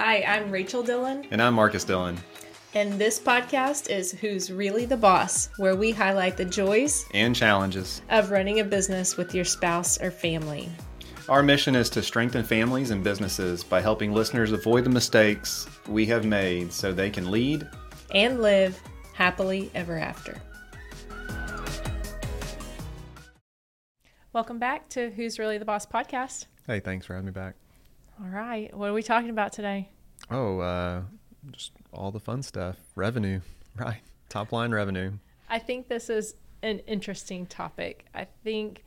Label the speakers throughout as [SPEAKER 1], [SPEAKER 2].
[SPEAKER 1] Hi, I'm Rachel Dillon,
[SPEAKER 2] And I'm Marcus Dillon.
[SPEAKER 1] and this podcast is Who's Really the Boss, where we highlight the joys
[SPEAKER 2] And challenges.
[SPEAKER 1] of running a business with your spouse or family.
[SPEAKER 2] Our mission is to strengthen families and businesses by helping listeners avoid the mistakes we have made so they can lead.
[SPEAKER 1] and live happily ever after. Welcome back to Who's Really the Boss podcast.
[SPEAKER 2] Hey, thanks for having me back.
[SPEAKER 1] All right, what are we talking about today?
[SPEAKER 2] Oh, uh, just all the fun stuff. Revenue, right? Top line revenue.
[SPEAKER 1] I think this is an interesting topic. I think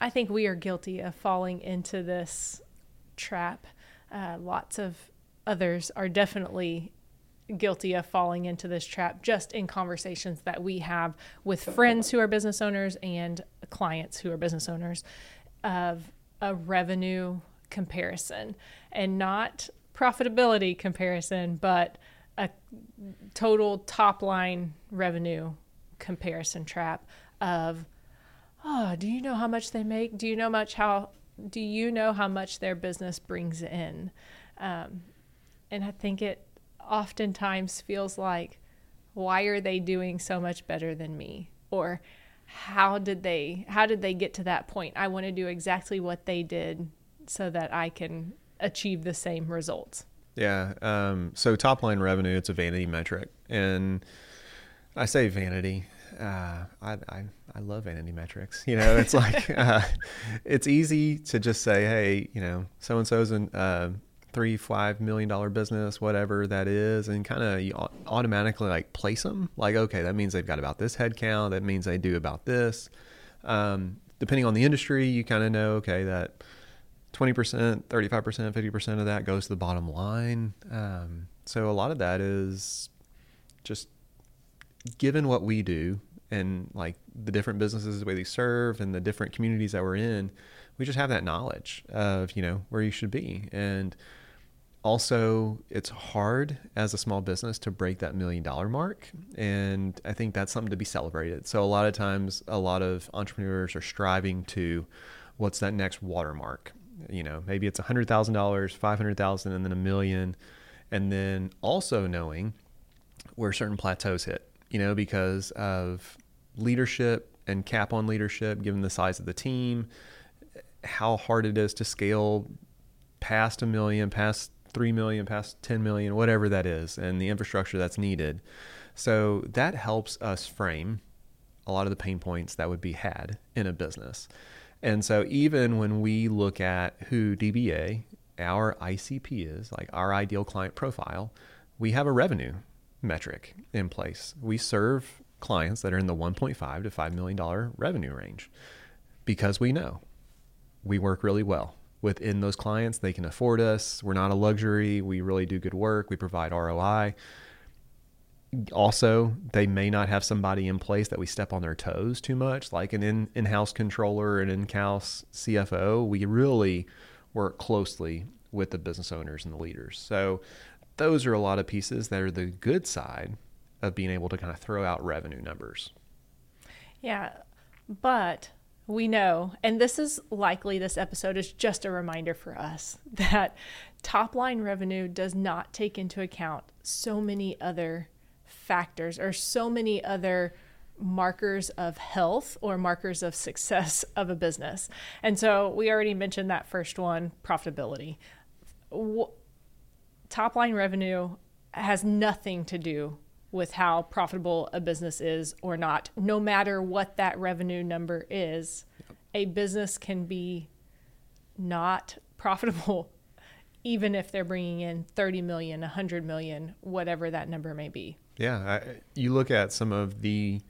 [SPEAKER 1] I think we are guilty of falling into this trap. Uh, lots of others are definitely guilty of falling into this trap just in conversations that we have with friends who are business owners and clients who are business owners of a revenue comparison and not profitability comparison but a total top line revenue comparison trap of oh do you know how much they make? Do you know much how do you know how much their business brings in? Um, and i think it oftentimes feels like why are they doing so much better than me? Or how did they how did they get to that point? I want to do exactly what they did so that i can achieve the same results
[SPEAKER 2] Yeah. Um, so top line revenue, it's a vanity metric. And I say vanity. Uh, I, I, I love vanity metrics. You know, it's like, uh, it's easy to just say, hey, you know, so and so's an, uh, three, five million dollar business, whatever that is, and kind of you automatically like place them. Like, okay, that means they've got about this head count. That means they do about this. Um, depending on the industry, you kind of know, okay, that 20%, 35%, 50% of that goes to the bottom line. Um, so a lot of that is just given what we do and like the different businesses the way they serve and the different communities that we're in, we just have that knowledge of, you know, where you should be. And also it's hard as a small business to break that million dollar mark. And I think that's something to be celebrated. So a lot of times a lot of entrepreneurs are striving to what's that next watermark you know maybe it's a $100000 500000 and then a million. And then also knowing where certain plateaus hit you know because of leadership and cap on leadership given the size of the team how hard it is to scale past a million past 3 million past 10 million whatever that is and the infrastructure that's needed. So that helps us frame a lot of the pain points that would be had in a business and so even when we look at who DBA, our ICP is, like our ideal client profile, we have a revenue metric in place. We serve clients that are in the 1.5 to 5 million dollar revenue range because we know we work really well within those clients. They can afford us. We're not a luxury. We really do good work. We provide ROI also they may not have somebody in place that we step on their toes too much like an in, in-house controller and in-house cfo we really work closely with the business owners and the leaders. So those are a lot of pieces that are the good side of being able to kind of throw out revenue numbers.
[SPEAKER 1] Yeah, but we know, and this is likely this episode is just a reminder for us that top line revenue does not take into account so many other factors or so many other markers of health or markers of success of a business. And so we already mentioned that first one profitability. Wh- top line revenue has nothing to do with how profitable a business is or not. No matter what that revenue number is, a business can be not profitable even if they're bringing in 30 million, 100 million, whatever that number may be.
[SPEAKER 2] Yeah I, you look at some of the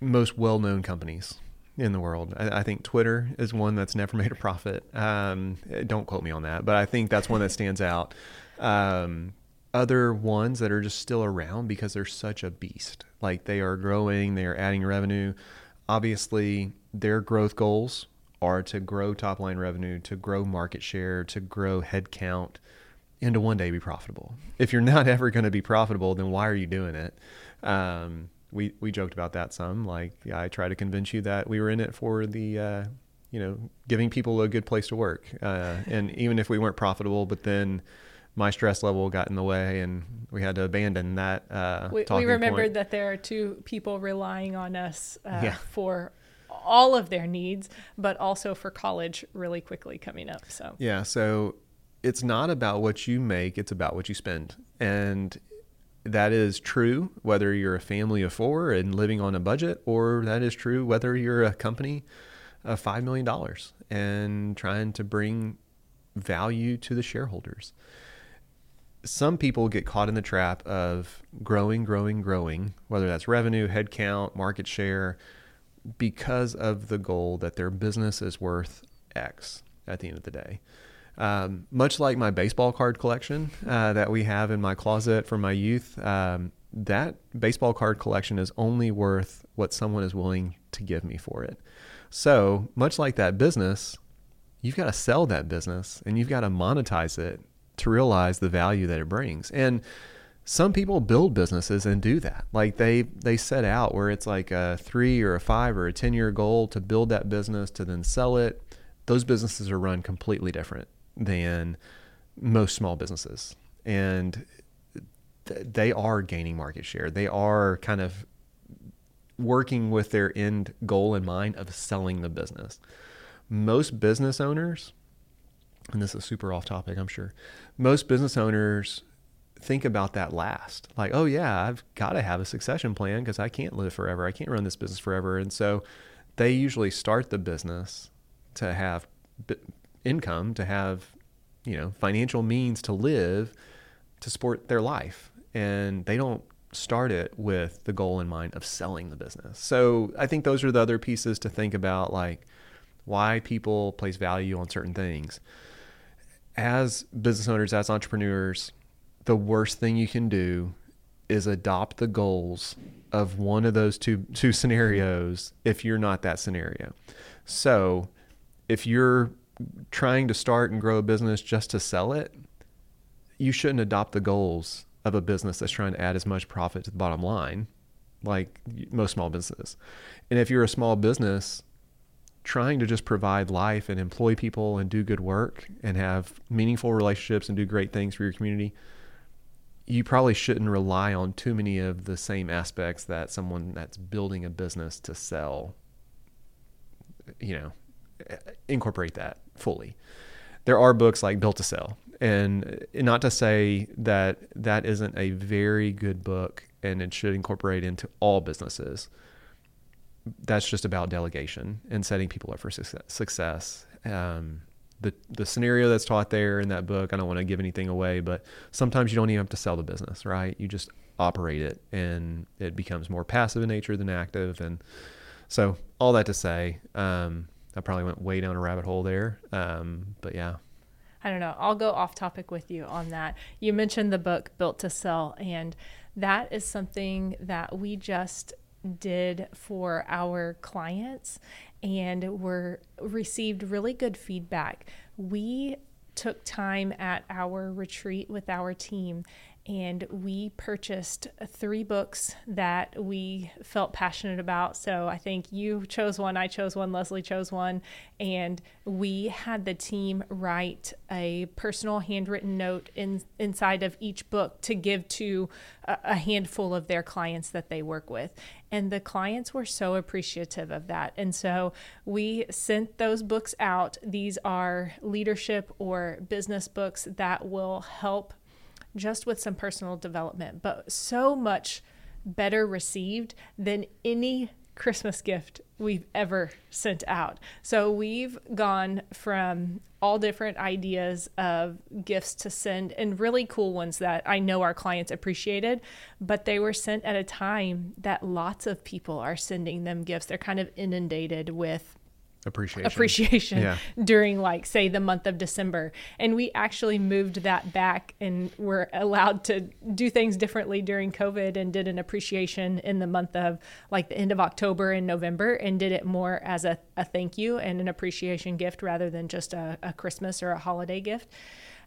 [SPEAKER 2] most well-known companies in the world. I, I think Twitter is one that's never made a profit. Um, don't quote me on that, but I think that's one that stands out. Um, other ones that are just still around because they're such a beast. Like they are growing, they are adding revenue. Obviously, their growth goals are to grow top line revenue, to grow market share, to grow headcount, and to one day be profitable. If you're not ever going to be profitable, then why are you doing it? Um, we we joked about that some. Like, yeah, I try to convince you that we were in it for the uh, you know, giving people a good place to work. Uh, and even if we weren't profitable, but then my stress level got in the way and we had to abandon that. Uh,
[SPEAKER 1] we, we remembered
[SPEAKER 2] point.
[SPEAKER 1] that there are two people relying on us uh,
[SPEAKER 2] Yeah.
[SPEAKER 1] for all of their needs, but also for college really quickly coming up. So
[SPEAKER 2] Yeah. So it's not about what you make, it's about what you spend. And that is true whether you're a family of four and living on a budget, or that is true whether you're a company of $5 million and trying to bring value to the shareholders. Some people get caught in the trap of growing, growing, growing, whether that's revenue, headcount, market share, because of the goal that their business is worth X at the end of the day. Um, much like my baseball card collection uh, that we have in my closet from my youth, um, that baseball card collection is only worth what someone is willing to give me for it. So, much like that business, you've got to sell that business and you've got to monetize it to realize the value that it brings. And some people build businesses and do that. Like they they set out where it's like a 3 or a 5 or a 10 year goal to build that business to then sell it. Those businesses are run completely different than most small businesses. And th- they are gaining market share. They are kind of working with their end goal in mind of selling the business. Most business owners, and this is super off topic, I'm sure. Most business owners think about that last. Like, oh yeah, I've got to have a succession plan because I can't live forever. I can't run this business forever. And so they usually start the business to have income, to have, you know, financial means to live, to support their life. And they don't start it with the goal in mind of selling the business. So I think those are the other pieces to think about, like why people place value on certain things. As business owners, as entrepreneurs, the worst thing you can do is adopt the goals of one of those two two scenarios if you're not that scenario. So, if you're trying to start and grow a business just to sell it, you shouldn't adopt the goals of a business that's trying to add as much profit to the bottom line like most small businesses. And if you're a small business trying to just provide life and employ people and do good work and have meaningful relationships and do great things for your community, you probably shouldn't rely on too many of the same aspects that someone that's building a business to sell you know incorporate that fully there are books like built to sell and not to say that that isn't a very good book and it should incorporate into all businesses that's just about delegation and setting people up for success, success. Um, the the scenario that's taught there in that book. I don't want to give anything away, but sometimes you don't even have to sell the business, right? You just operate it, and it becomes more passive in nature than active. And so, all that to say, um, I probably went way down a rabbit hole there. Um, but yeah,
[SPEAKER 1] I don't know. I'll go off topic with you on that. You mentioned the book Built to Sell, and that is something that we just did for our clients and were received really good feedback. We took time at our retreat with our team and we purchased three books that we felt passionate about. So I think you chose one, I chose one, Leslie chose one, and we had the team write a personal handwritten note in, inside of each book to give to a, a handful of their clients that they work with. And the clients were so appreciative of that. And so we sent those books out. These are leadership or business books that will help just with some personal development, but so much better received than any Christmas gift we've ever sent out. So we've gone from all different ideas of gifts to send and really cool ones that I know our clients appreciated, but they were sent at a time that lots of people are sending them gifts. They're kind of inundated with
[SPEAKER 2] appreciation.
[SPEAKER 1] appreciation
[SPEAKER 2] Yeah.
[SPEAKER 1] during like say the month of December. And we actually moved that back and were allowed to do things differently during COVID and did an appreciation in the month of like the end of October and November and did it more as a, a thank you and an appreciation gift rather than just a, a Christmas or a holiday gift.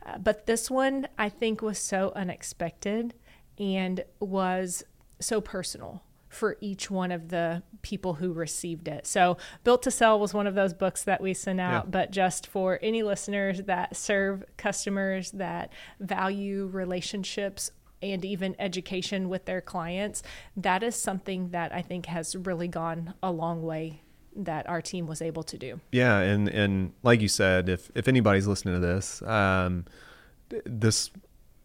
[SPEAKER 1] Uh, but this one I think was so unexpected and was so personal for each one of the people who received it. So, Built to Sell was one of those books that we sent out, yeah. but just for any listeners that serve customers that value relationships and even education with their clients, that is something that I think has really gone a long way that our team was able to do.
[SPEAKER 2] Yeah, and and like you said, if if anybody's listening to this, um, this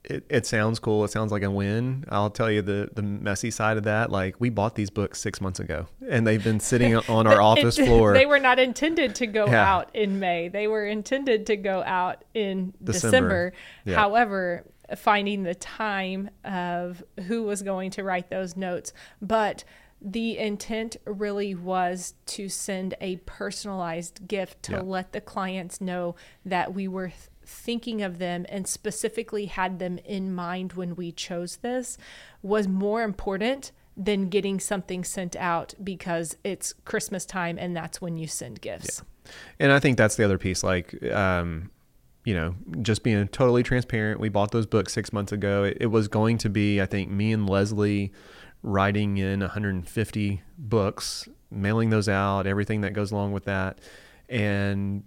[SPEAKER 2] it, it sounds cool. It sounds like a win. I'll tell you the the messy side of that. Like we bought these books six months ago, and they've been sitting on our office it, floor.
[SPEAKER 1] They were not intended to go yeah. out in May. They were intended to go out in December. December. Yeah. However, finding the time of who was going to write those notes, but the intent really was to send a personalized gift to yeah. let the clients know that we were thinking of them and specifically had them in mind when we chose this was more important than getting something sent out because it's Christmas time and that's when you send gifts.
[SPEAKER 2] Yeah. And I think that's the other piece. Like, um, you know, just being totally transparent. We bought those books six months ago. It, it was going to be, I think, me and Leslie writing in 150 books, mailing those out, everything that goes along with that. And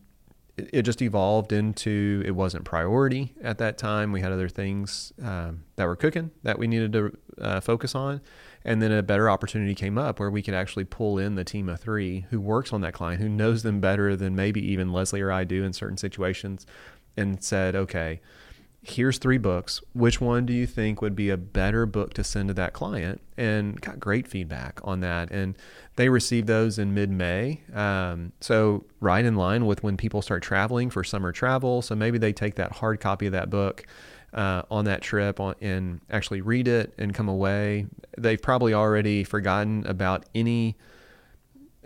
[SPEAKER 2] it just evolved into it wasn't priority at that time. We had other things um, that were cooking that we needed to uh, focus on. And then a better opportunity came up where we could actually pull in the team of three who works on that client, who knows them better than maybe even Leslie or I do in certain situations, and said, okay, here's three books. Which one do you think would be a better book to send to that client? And got great feedback on that. And they received those in mid May. Um, so, right in line with when people start traveling for summer travel. So, maybe they take that hard copy of that book. Uh, on that trip on, and actually read it and come away. They've probably already forgotten about any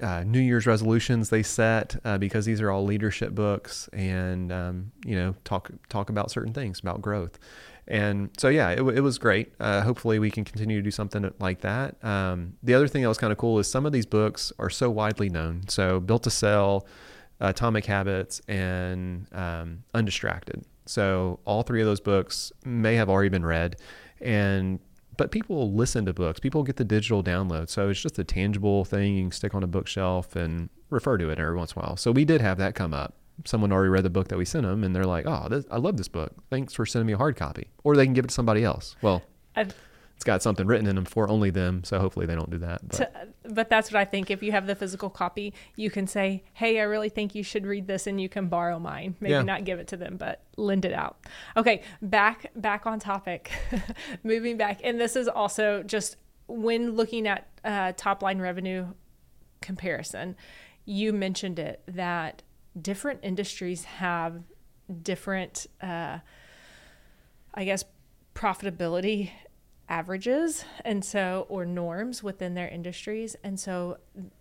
[SPEAKER 2] uh, New Year's resolutions they set uh, because these are all leadership books and um, you know talk talk about certain things about growth. And so yeah, it, it was great. Uh, hopefully we can continue to do something like that. Um, the other thing that was kind of cool is some of these books are so widely known. So Built to Sell, Atomic Habits, and um, Undistracted. So all three of those books may have already been read, and but people listen to books. People get the digital download. So it's just a tangible thing you can stick on a bookshelf and refer to it every once in a while. So we did have that come up. Someone already read the book that we sent them and they're like, oh, this, I love this book. Thanks for sending me a hard copy. Or they can give it to somebody else. Well, I've, it's got something written in them for only them. So hopefully they don't do that.
[SPEAKER 1] But. To, but that's what I think. If you have the physical copy, you can say, hey, I really think you should read this and you can borrow mine. Maybe yeah. not give it to them, but lend it out. Okay, back back on topic. Moving back. And this is also just when looking at uh, top line revenue comparison, you mentioned it that different industries have different, uh, I guess, profitability averages and so or norms within their industries. And so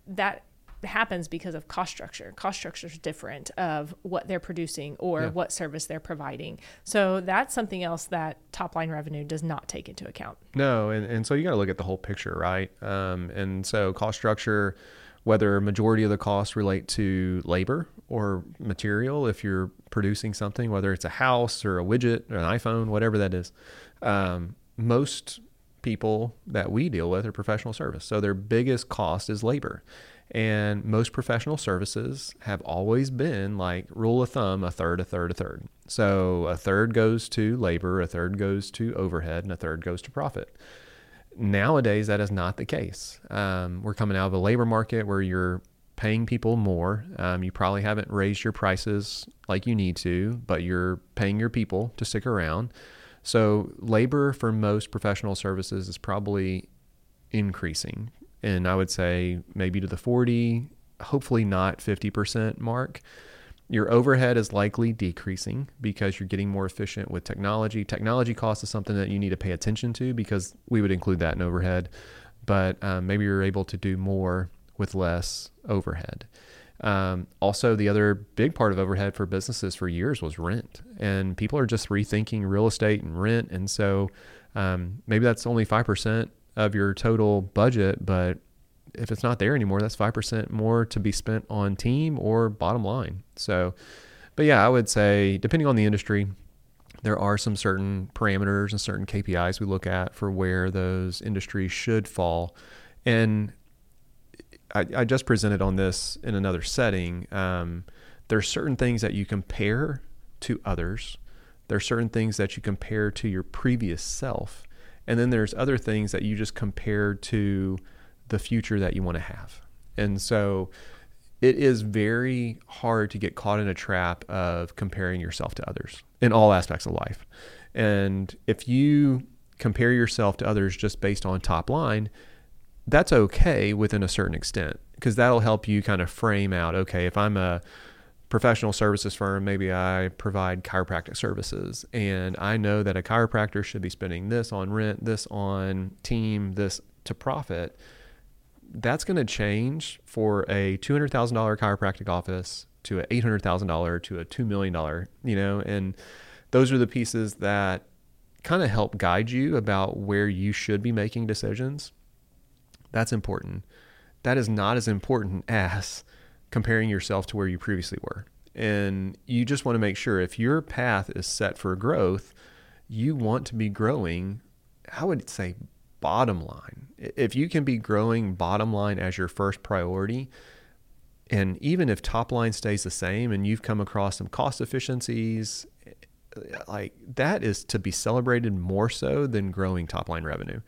[SPEAKER 1] that happens because of cost structure. Cost structure is different of what they're producing or yeah. what service they're providing. So that's something else that top line revenue does not take into account.
[SPEAKER 2] No and, and so you got to look at the whole picture right? Um, and so cost structure whether majority of the costs relate to labor or material if you're producing something whether it's a house or a widget or an iphone whatever that is um, most people that we deal with are professional service. So their biggest cost is labor. And most professional services have always been like rule of thumb a third, a third, a third. So a third goes to labor, a third goes to overhead, and a third goes to profit. Nowadays, that is not the case. Um, we're coming out of a labor market where you're paying people more. Um, you probably haven't raised your prices like you need to, but you're paying your people to stick around. So labor for most professional services is probably increasing. And I would say maybe to the 40, hopefully not 50% mark. Your overhead is likely decreasing because you're getting more efficient with technology. Technology cost is something that you need to pay attention to because we would include that in overhead. But um, maybe you're able to do more with less overhead. Um, also, the other big part of overhead for businesses for years was rent, and people are just rethinking real estate and rent. And so, um, maybe that's only five percent of your total budget, but if it's not there anymore, that's five percent more to be spent on team or bottom line. So, but yeah, I would say depending on the industry, there are some certain parameters and certain KPIs we look at for where those industries should fall And I, I just presented on this in another setting. Um, are certain things that you compare to others. There are certain things that you compare to your previous self. And then there's other things that you just compare to the future that you want to have. And so it is very hard to get caught in a trap of comparing yourself to others in all aspects of life. And if you compare yourself to others just based on top line, that's okay within a certain extent because that'll help you kind of frame out okay, if I'm a professional services firm, maybe I provide chiropractic services and I know that a chiropractor should be spending this on rent, this on team, this to profit that's going to change for a $200,000 chiropractic office to an $800,000 to a $2 million, you know, and those are the pieces that kind of help guide you about where you should be making decisions. That's important. That is not as important as comparing yourself to where you previously were. And you just want to make sure if your path is set for growth, you want to be growing, I would say bottom line. If you can be growing bottom line as your first priority, and even if top line stays the same and you've come across some cost efficiencies, eh, like that is to be celebrated more so than growing top line revenue.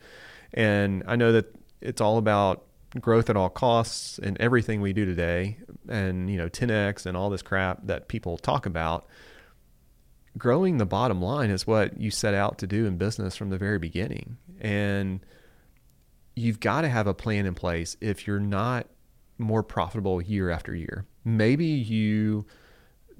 [SPEAKER 2] And I know that it's all about growth at all costs and everything we do today and you know 10x and all this crap that people talk about growing the bottom line is what you set out to do in business from the very beginning. And you've got to have a plan in place if you're not more profitable year after year. Maybe you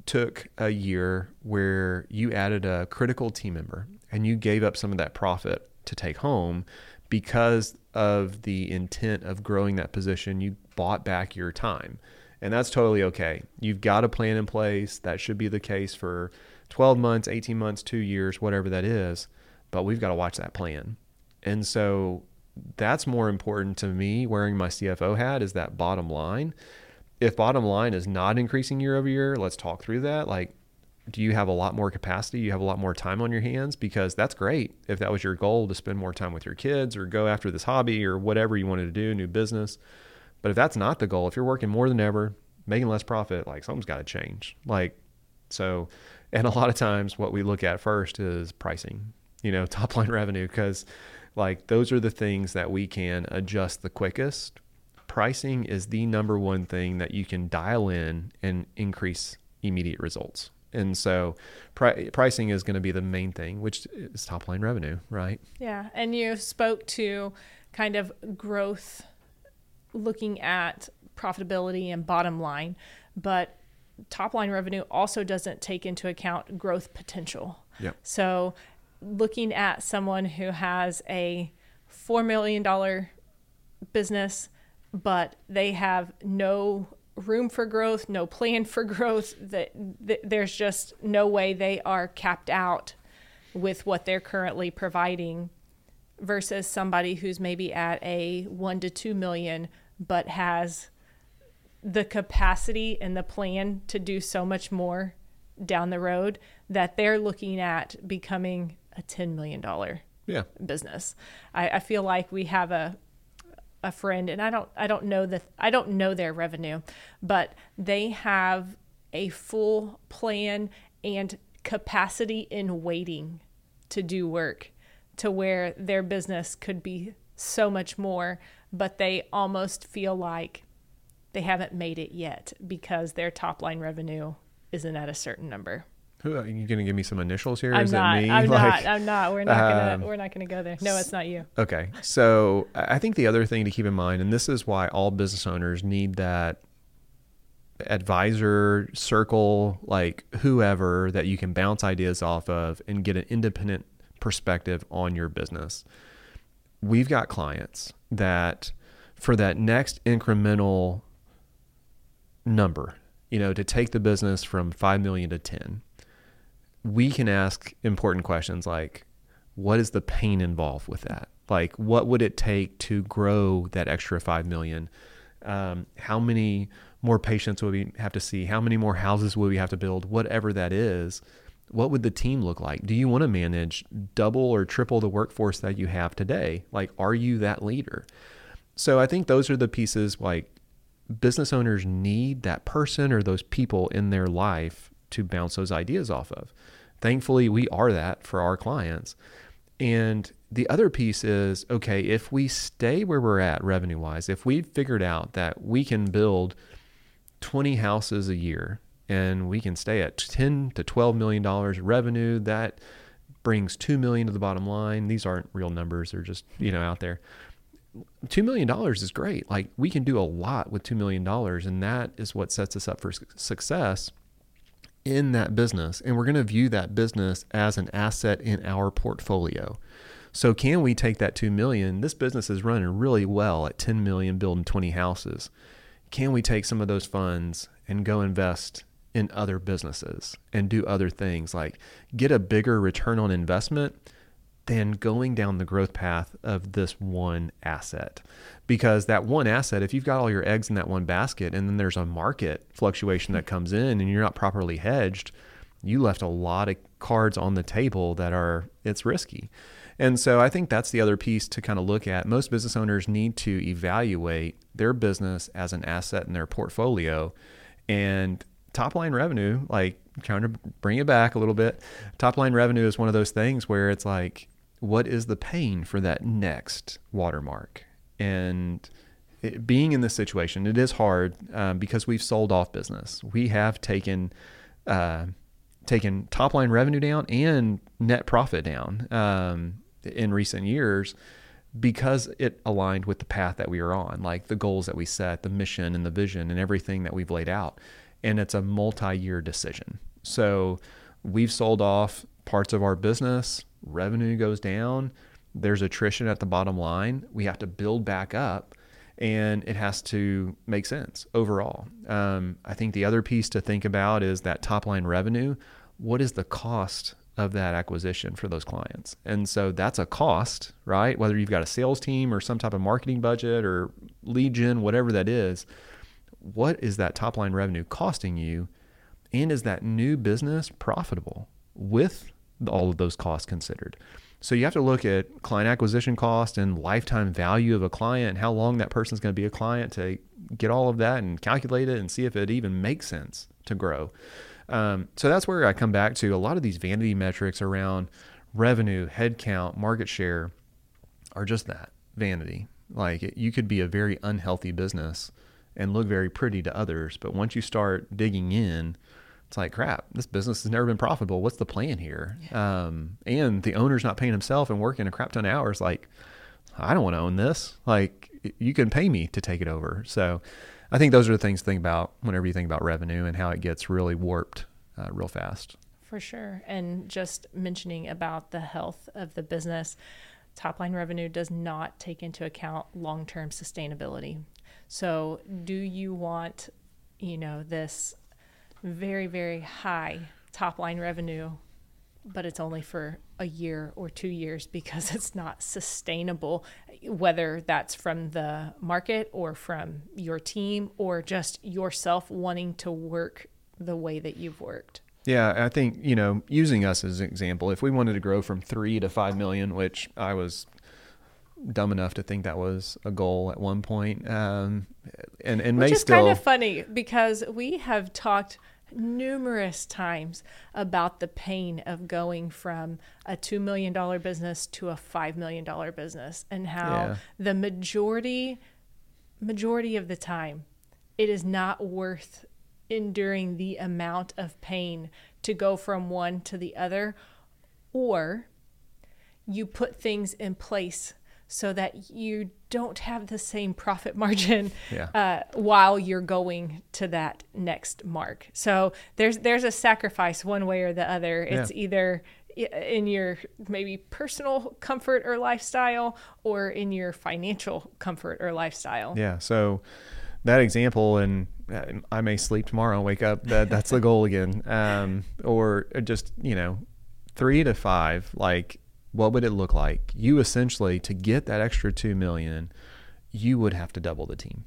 [SPEAKER 2] took a year where you added a critical team member and you gave up some of that profit to take home because of the intent of growing that position. You bought back your time. And that's totally okay. You've got a plan in place. That should be the case for 12 months, 18 months, two years, whatever that is. But we've got to watch that plan. And so that's more important to me wearing my CFO hat is that bottom line. If bottom line is not increasing year over year, let's talk through that. Like, do you have a lot more capacity? You have a lot more time on your hands? Because that's great. If that was your goal to spend more time with your kids or go after this hobby or whatever you wanted to do, new business. But if that's not the goal, if you're working more than ever, making less profit, like something's got to change. Like, so and a lot of times, what we look at first is pricing, you know, top line revenue, because like those are the things that we can adjust the quickest. Pricing is the number one thing that you can dial in and increase immediate results. And so pri- pricing is going to be the main thing, which is top line revenue, right?
[SPEAKER 1] Yeah. And you spoke to kind of growth looking at profitability and bottom line, but top line revenue also doesn't take into account growth potential.
[SPEAKER 2] Yeah.
[SPEAKER 1] So looking at someone who has a $4 million business, but they have no room for growth, no plan for growth, that, that there's just no way they are capped out with what they're currently providing versus somebody who's maybe at a 1 to 2 million but has the capacity and the plan to do so much more down the road that they're looking at becoming a $10 million
[SPEAKER 2] yeah.
[SPEAKER 1] business. I, I feel like we have a a friend and I don't I don't know the I don't know their revenue, but they have a full plan and capacity in waiting to do work to where their business could be so much more, but they almost feel like they haven't made it yet because their top line revenue isn't at a certain number.
[SPEAKER 2] Who are you going to give me some initials here?
[SPEAKER 1] I'm
[SPEAKER 2] Is
[SPEAKER 1] not.
[SPEAKER 2] it me?
[SPEAKER 1] I'm
[SPEAKER 2] Like-
[SPEAKER 1] not. I'm not. We're not gonna.
[SPEAKER 2] Um,
[SPEAKER 1] we're not gonna go there. No, it's not you.
[SPEAKER 2] Okay. So I I think the other thing to keep in mind, and this is why all business owners need that advisor circle, like whoever that you can bounce ideas off of and get an independent perspective on your business. We've got clients that for that next incremental number, you know, to take the business from 5 million to 10, we can ask important questions like what is the pain involved with that? Like, what would it take to grow that extra 5 million? Um, how many more patients would we have to see? How many more houses would we have to build? Whatever that is, what would the team look like? Do you want to manage double or triple the workforce that you have today? Like, are you that leader? so I think those are the pieces like business owners need that person or those people in their life to bounce those ideas off of. Thankfully, we are that for our clients. And the other piece is okay, if we stay where we're at revenue wise, if we've figured out that we can build 20 houses a year and we can stay at 10 to 12 million dollars revenue, that brings 2 million to the bottom line. These aren't real numbers, they're just, you know, out there. $2 million is great. Like we can do a lot with $2 million. And that is what sets us up for success in that business. And we're going to view that business as an asset in our portfolio. So can we take that 2 million? This business is running really well at 10 million building 20 houses. Can we take some of those funds and go invest in other businesses and do other things like get a bigger return on investment than going down the growth path of this one asset. Because that one asset, if you've got all your eggs in that one basket and then there's a market fluctuation that comes in and you're not properly hedged, you left a lot of cards on the table that are, it's risky. And so I think that's the other piece to kind of look at. Most business owners need to evaluate their business as an asset in their portfolio and top line revenue, like kind of bring it back a little bit. Top line revenue is one of those things where it's like what is the pain for that next watermark? And it, being in this situation, it is hard um, because we've sold off business. We have taken uh, taken top line revenue down and net profit down um, in recent years because it aligned with the path that we are on, like the goals that we set, the mission and the vision and everything that we've laid out. And it's a multi year decision. So we've sold off parts of our business revenue goes down, there's attrition at the bottom line. We have to build back up and it has to make sense overall. Um, I think the other piece to think about is that top line revenue. What is the cost of that acquisition for those clients? And so that's a cost, right? Whether you've got a sales team or some type of marketing budget or lead gen, whatever that is, what is that top line revenue costing you? And is that new business profitable with all of those costs considered. So you have to look at client acquisition cost and lifetime value of a client, how long that person's going to be a client to get all of that and calculate it and see if it even makes sense to grow. Um, so that's where I come back to a lot of these vanity metrics around revenue, headcount, market share are just that vanity. Like it, you could be a very unhealthy business and look very pretty to others, but once you start digging in, it's like crap this business has never been profitable. What's the plan here? Yeah. um, and the owner's not paying himself and working a crap ton of hours like i don't want to own this. Like you can pay me to take it over. So i think those are the things to think about whenever you think about revenue and how it gets really warped uh, real fast.
[SPEAKER 1] For sure. And just mentioning about the health of the business top line revenue does not take into account long-term sustainability. So do you want you know this very, very high top line revenue, but it's only for a year or two years because it's not sustainable, whether that's from the market or from your team or just yourself wanting to work the way that you've worked.
[SPEAKER 2] Yeah, I think, you know, using us as an example, if we wanted to grow from three to five million, which I was dumb enough to think that was a goal at one point, um, and and
[SPEAKER 1] Which
[SPEAKER 2] may
[SPEAKER 1] is
[SPEAKER 2] still
[SPEAKER 1] kind of funny because we have talked numerous times about the pain of going from a $2 million business to a $5 million business and how yeah. the majority majority of the time it is not worth enduring the amount of pain to go from one to the other or you put things in place so that you don't have the same profit margin yeah. uh, while you're going to that next mark. So there's there's a sacrifice one way or the other. It's yeah. either in your maybe personal comfort or lifestyle or in your financial comfort or lifestyle.
[SPEAKER 2] Yeah. So that example and I may sleep tomorrow and wake up that that's the goal again. Um, or just, you know, 3 to 5 like what would it look like? You essentially to get that extra 2 million, you would have to double the team.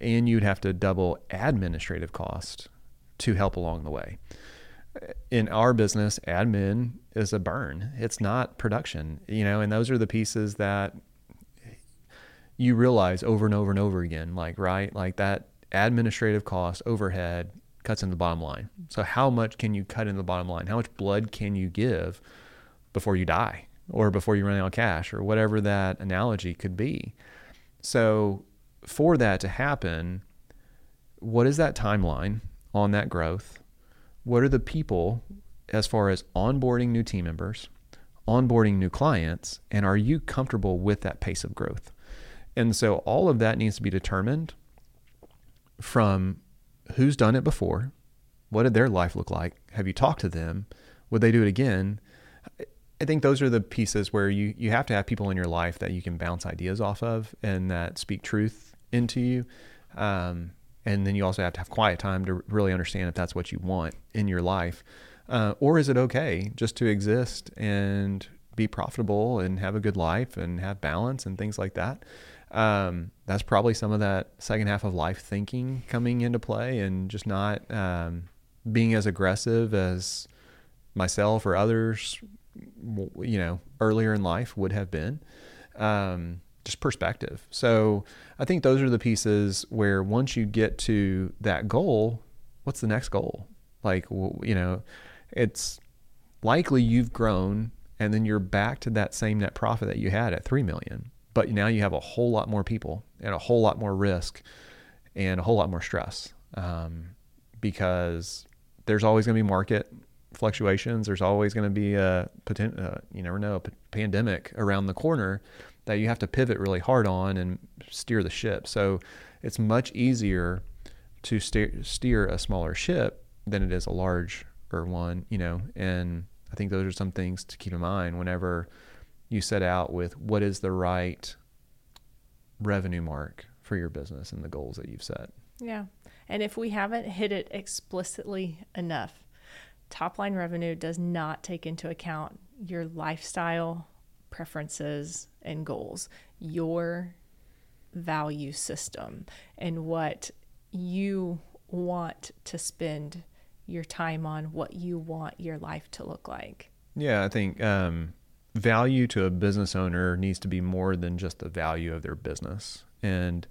[SPEAKER 2] And you'd have to double administrative cost to help along the way. In our business, admin is a burn. It's not production, you know, and those are the pieces that you realize over and over and over again, like, right, like that administrative cost, overhead cuts in the bottom line. So, how much can you cut in the bottom line? How much blood can you give before you die or before you run out of cash or whatever that analogy could be? So, for that to happen, what is that timeline on that growth? What are the people as far as onboarding new team members, onboarding new clients, and are you comfortable with that pace of growth? And so all of that needs to be determined from who's done it before, what did their life look like? Have you talked to them? Would they do it again? I think those are the pieces where you, you have to have people in your life that you can bounce ideas off of and that speak truth into you. Um, and then you also have to have quiet time to really understand if that's what you want in your life. Uh, or is it okay just to exist and be profitable and have a good life and have balance and things like that? Um, that's probably some of that second half of life thinking coming into play and just not um, being as aggressive as myself or others, you know, earlier in life would have been. Um, just perspective. So I think those are the pieces where once you get to that goal, what's the next goal? Like, you know, it's likely you've grown and then you're back to that same net profit that you had at 3 million. But now you have a whole lot more people and a whole lot more risk and a whole lot more stress um, because there's always going to be market fluctuations. There's always going to be a potent, uh, you never know, a pandemic around the corner that you have to pivot really hard on and steer the ship. So it's much easier to steer, steer a smaller ship than it is a larger one, you know, and I think those are some things to keep in mind whenever you set out with what is the right revenue mark for your business and the goals that you've set.
[SPEAKER 1] Yeah. And if we haven't hit it explicitly enough, top line revenue does not take into account your lifestyle preferences and goals, your value system, and what you want to spend your time on, what you want your life to look like.
[SPEAKER 2] Yeah, I think um, value to a business owner needs to be more than just the value of their business. And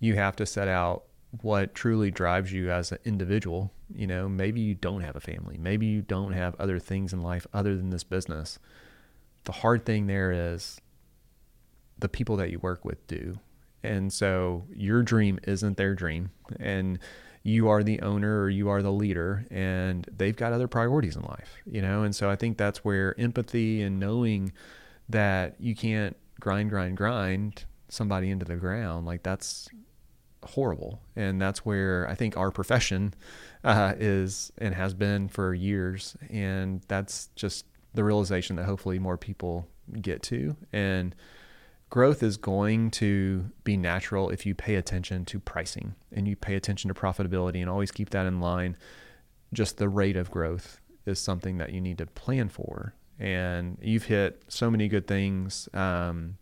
[SPEAKER 2] you have to set out what truly drives you as an individual. You know, maybe you don't have a family, maybe you don't have other things in life other than this business. The hard thing there is the people that you work with do. And so your dream isn't their dream. And you are the owner or you are the leader and they've got other priorities in life, you know? And so I think that's where empathy and knowing that you can't grind, grind, grind somebody into the ground, like that's horrible. And that's where I think our profession uh, is and has been for years. And that's just the realization that hopefully more people get to. And growth is going to be natural if you pay attention to pricing and you pay attention to profitability and always keep that in line. Just the rate of growth is something that you need to plan for. And you've hit so many good things um,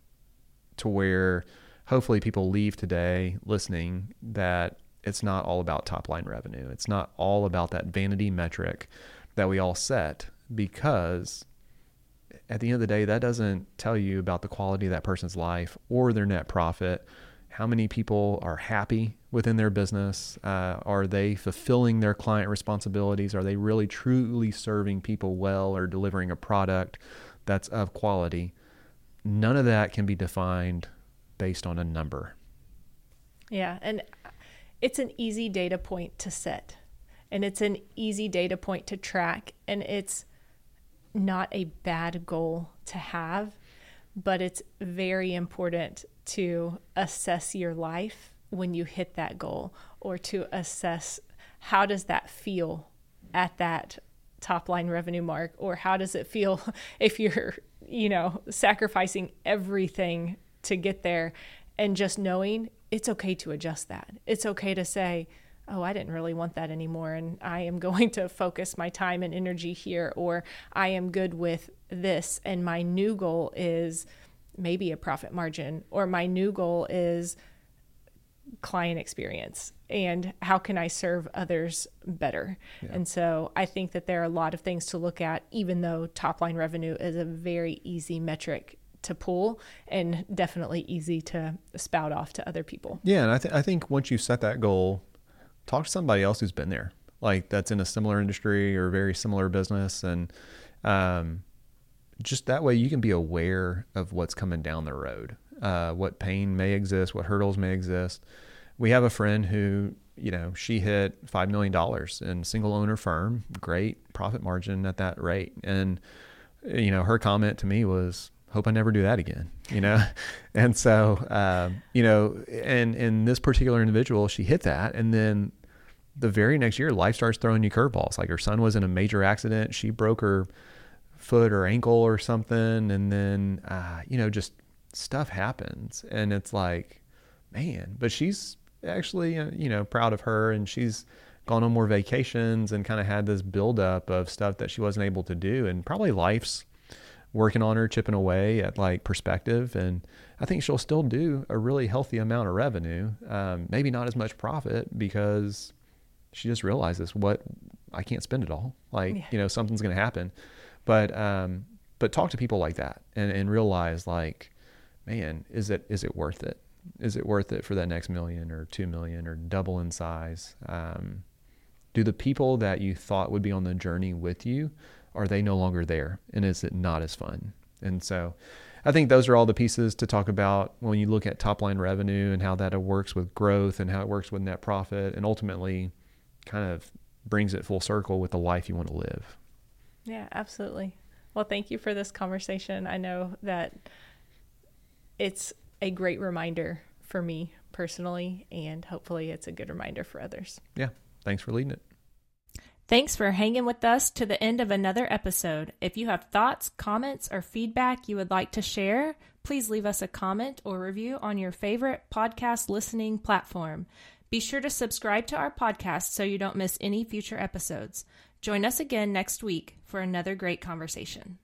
[SPEAKER 2] to where hopefully people leave today listening that it's not all about top line revenue. It's not all about that vanity metric that we all set because at the end of the day, that doesn't tell you about the quality of that person's life or their net profit. How many people are happy within their business? Uh, are they fulfilling their client responsibilities? Are they really truly serving people well or delivering a product that's of quality? None of that can be defined based on a number.
[SPEAKER 1] Yeah. And it's an easy data point to set, and it's an easy data point to track. And it's, not a bad goal to have, but it's very important to assess your life when you hit that goal or to assess how does that feel at that top line revenue mark or how does it feel if you're you know sacrificing everything to get there and just knowing it's okay to adjust that it's okay to say oh, I didn't really want that anymore. And I am going to focus my time and energy here, or I am good with this. And my new goal is maybe a profit margin, or my new goal is client experience and how can I serve others better. Yeah. And so I think that there are a lot of things to look at, even though top line revenue is a very easy metric to pull and definitely easy to spout off to other people.
[SPEAKER 2] Yeah, and I, th- I think once you set that goal, talk to somebody else who's been there, like that's in a similar industry or very similar business, and um, just that way you can be aware of what's coming down the road, uh, what pain may exist, what hurdles may exist. We have a friend who, you know, she hit five million dollars in single owner firm, great profit margin at that rate, and you know, her comment to me was, "Hope I never do that again," you know, and so um, you know, and in this particular individual, she hit that, and then the very next year, life starts throwing you curveballs. Like her son was in a major accident, she broke her foot or ankle or something, and then uh, you know, just stuff happens, and it's like, man, but she's actually uh, you know proud of her, and she's gone on more vacations and kind of had this buildup of stuff that she wasn't able to do. And probably life's working on her, chipping away at like perspective. And I think she'll still do a really healthy amount of revenue. Um, maybe not as much profit because she just realizes what I can't spend it all. Like, yeah. you know, something's going to happen. But, um, but talk to people like that and, and realize like, man, is it, is it worth it? Is it worth it for that next million or two million or double in size? Um, do the people that you thought would be on the journey with you are they no longer there? And is it not as fun? And so i think those are all the pieces to talk about when you look at top line revenue and how that works with growth and how it works with net profit and ultimately kind of brings it full circle with the life you want to live.
[SPEAKER 1] Yeah absolutely. Well thank you for this conversation. I know that it's a great reminder for me personally and hopefully it's a good reminder for others.
[SPEAKER 2] Yeah Thanks for leading it.
[SPEAKER 1] Thanks for hanging with us to the end of another episode. If you have thoughts, comments, or feedback you would like to share, please leave us a comment or review on your favorite podcast listening platform. Be sure to subscribe to our podcast so you don't miss any future episodes. Join us again next week for another great conversation.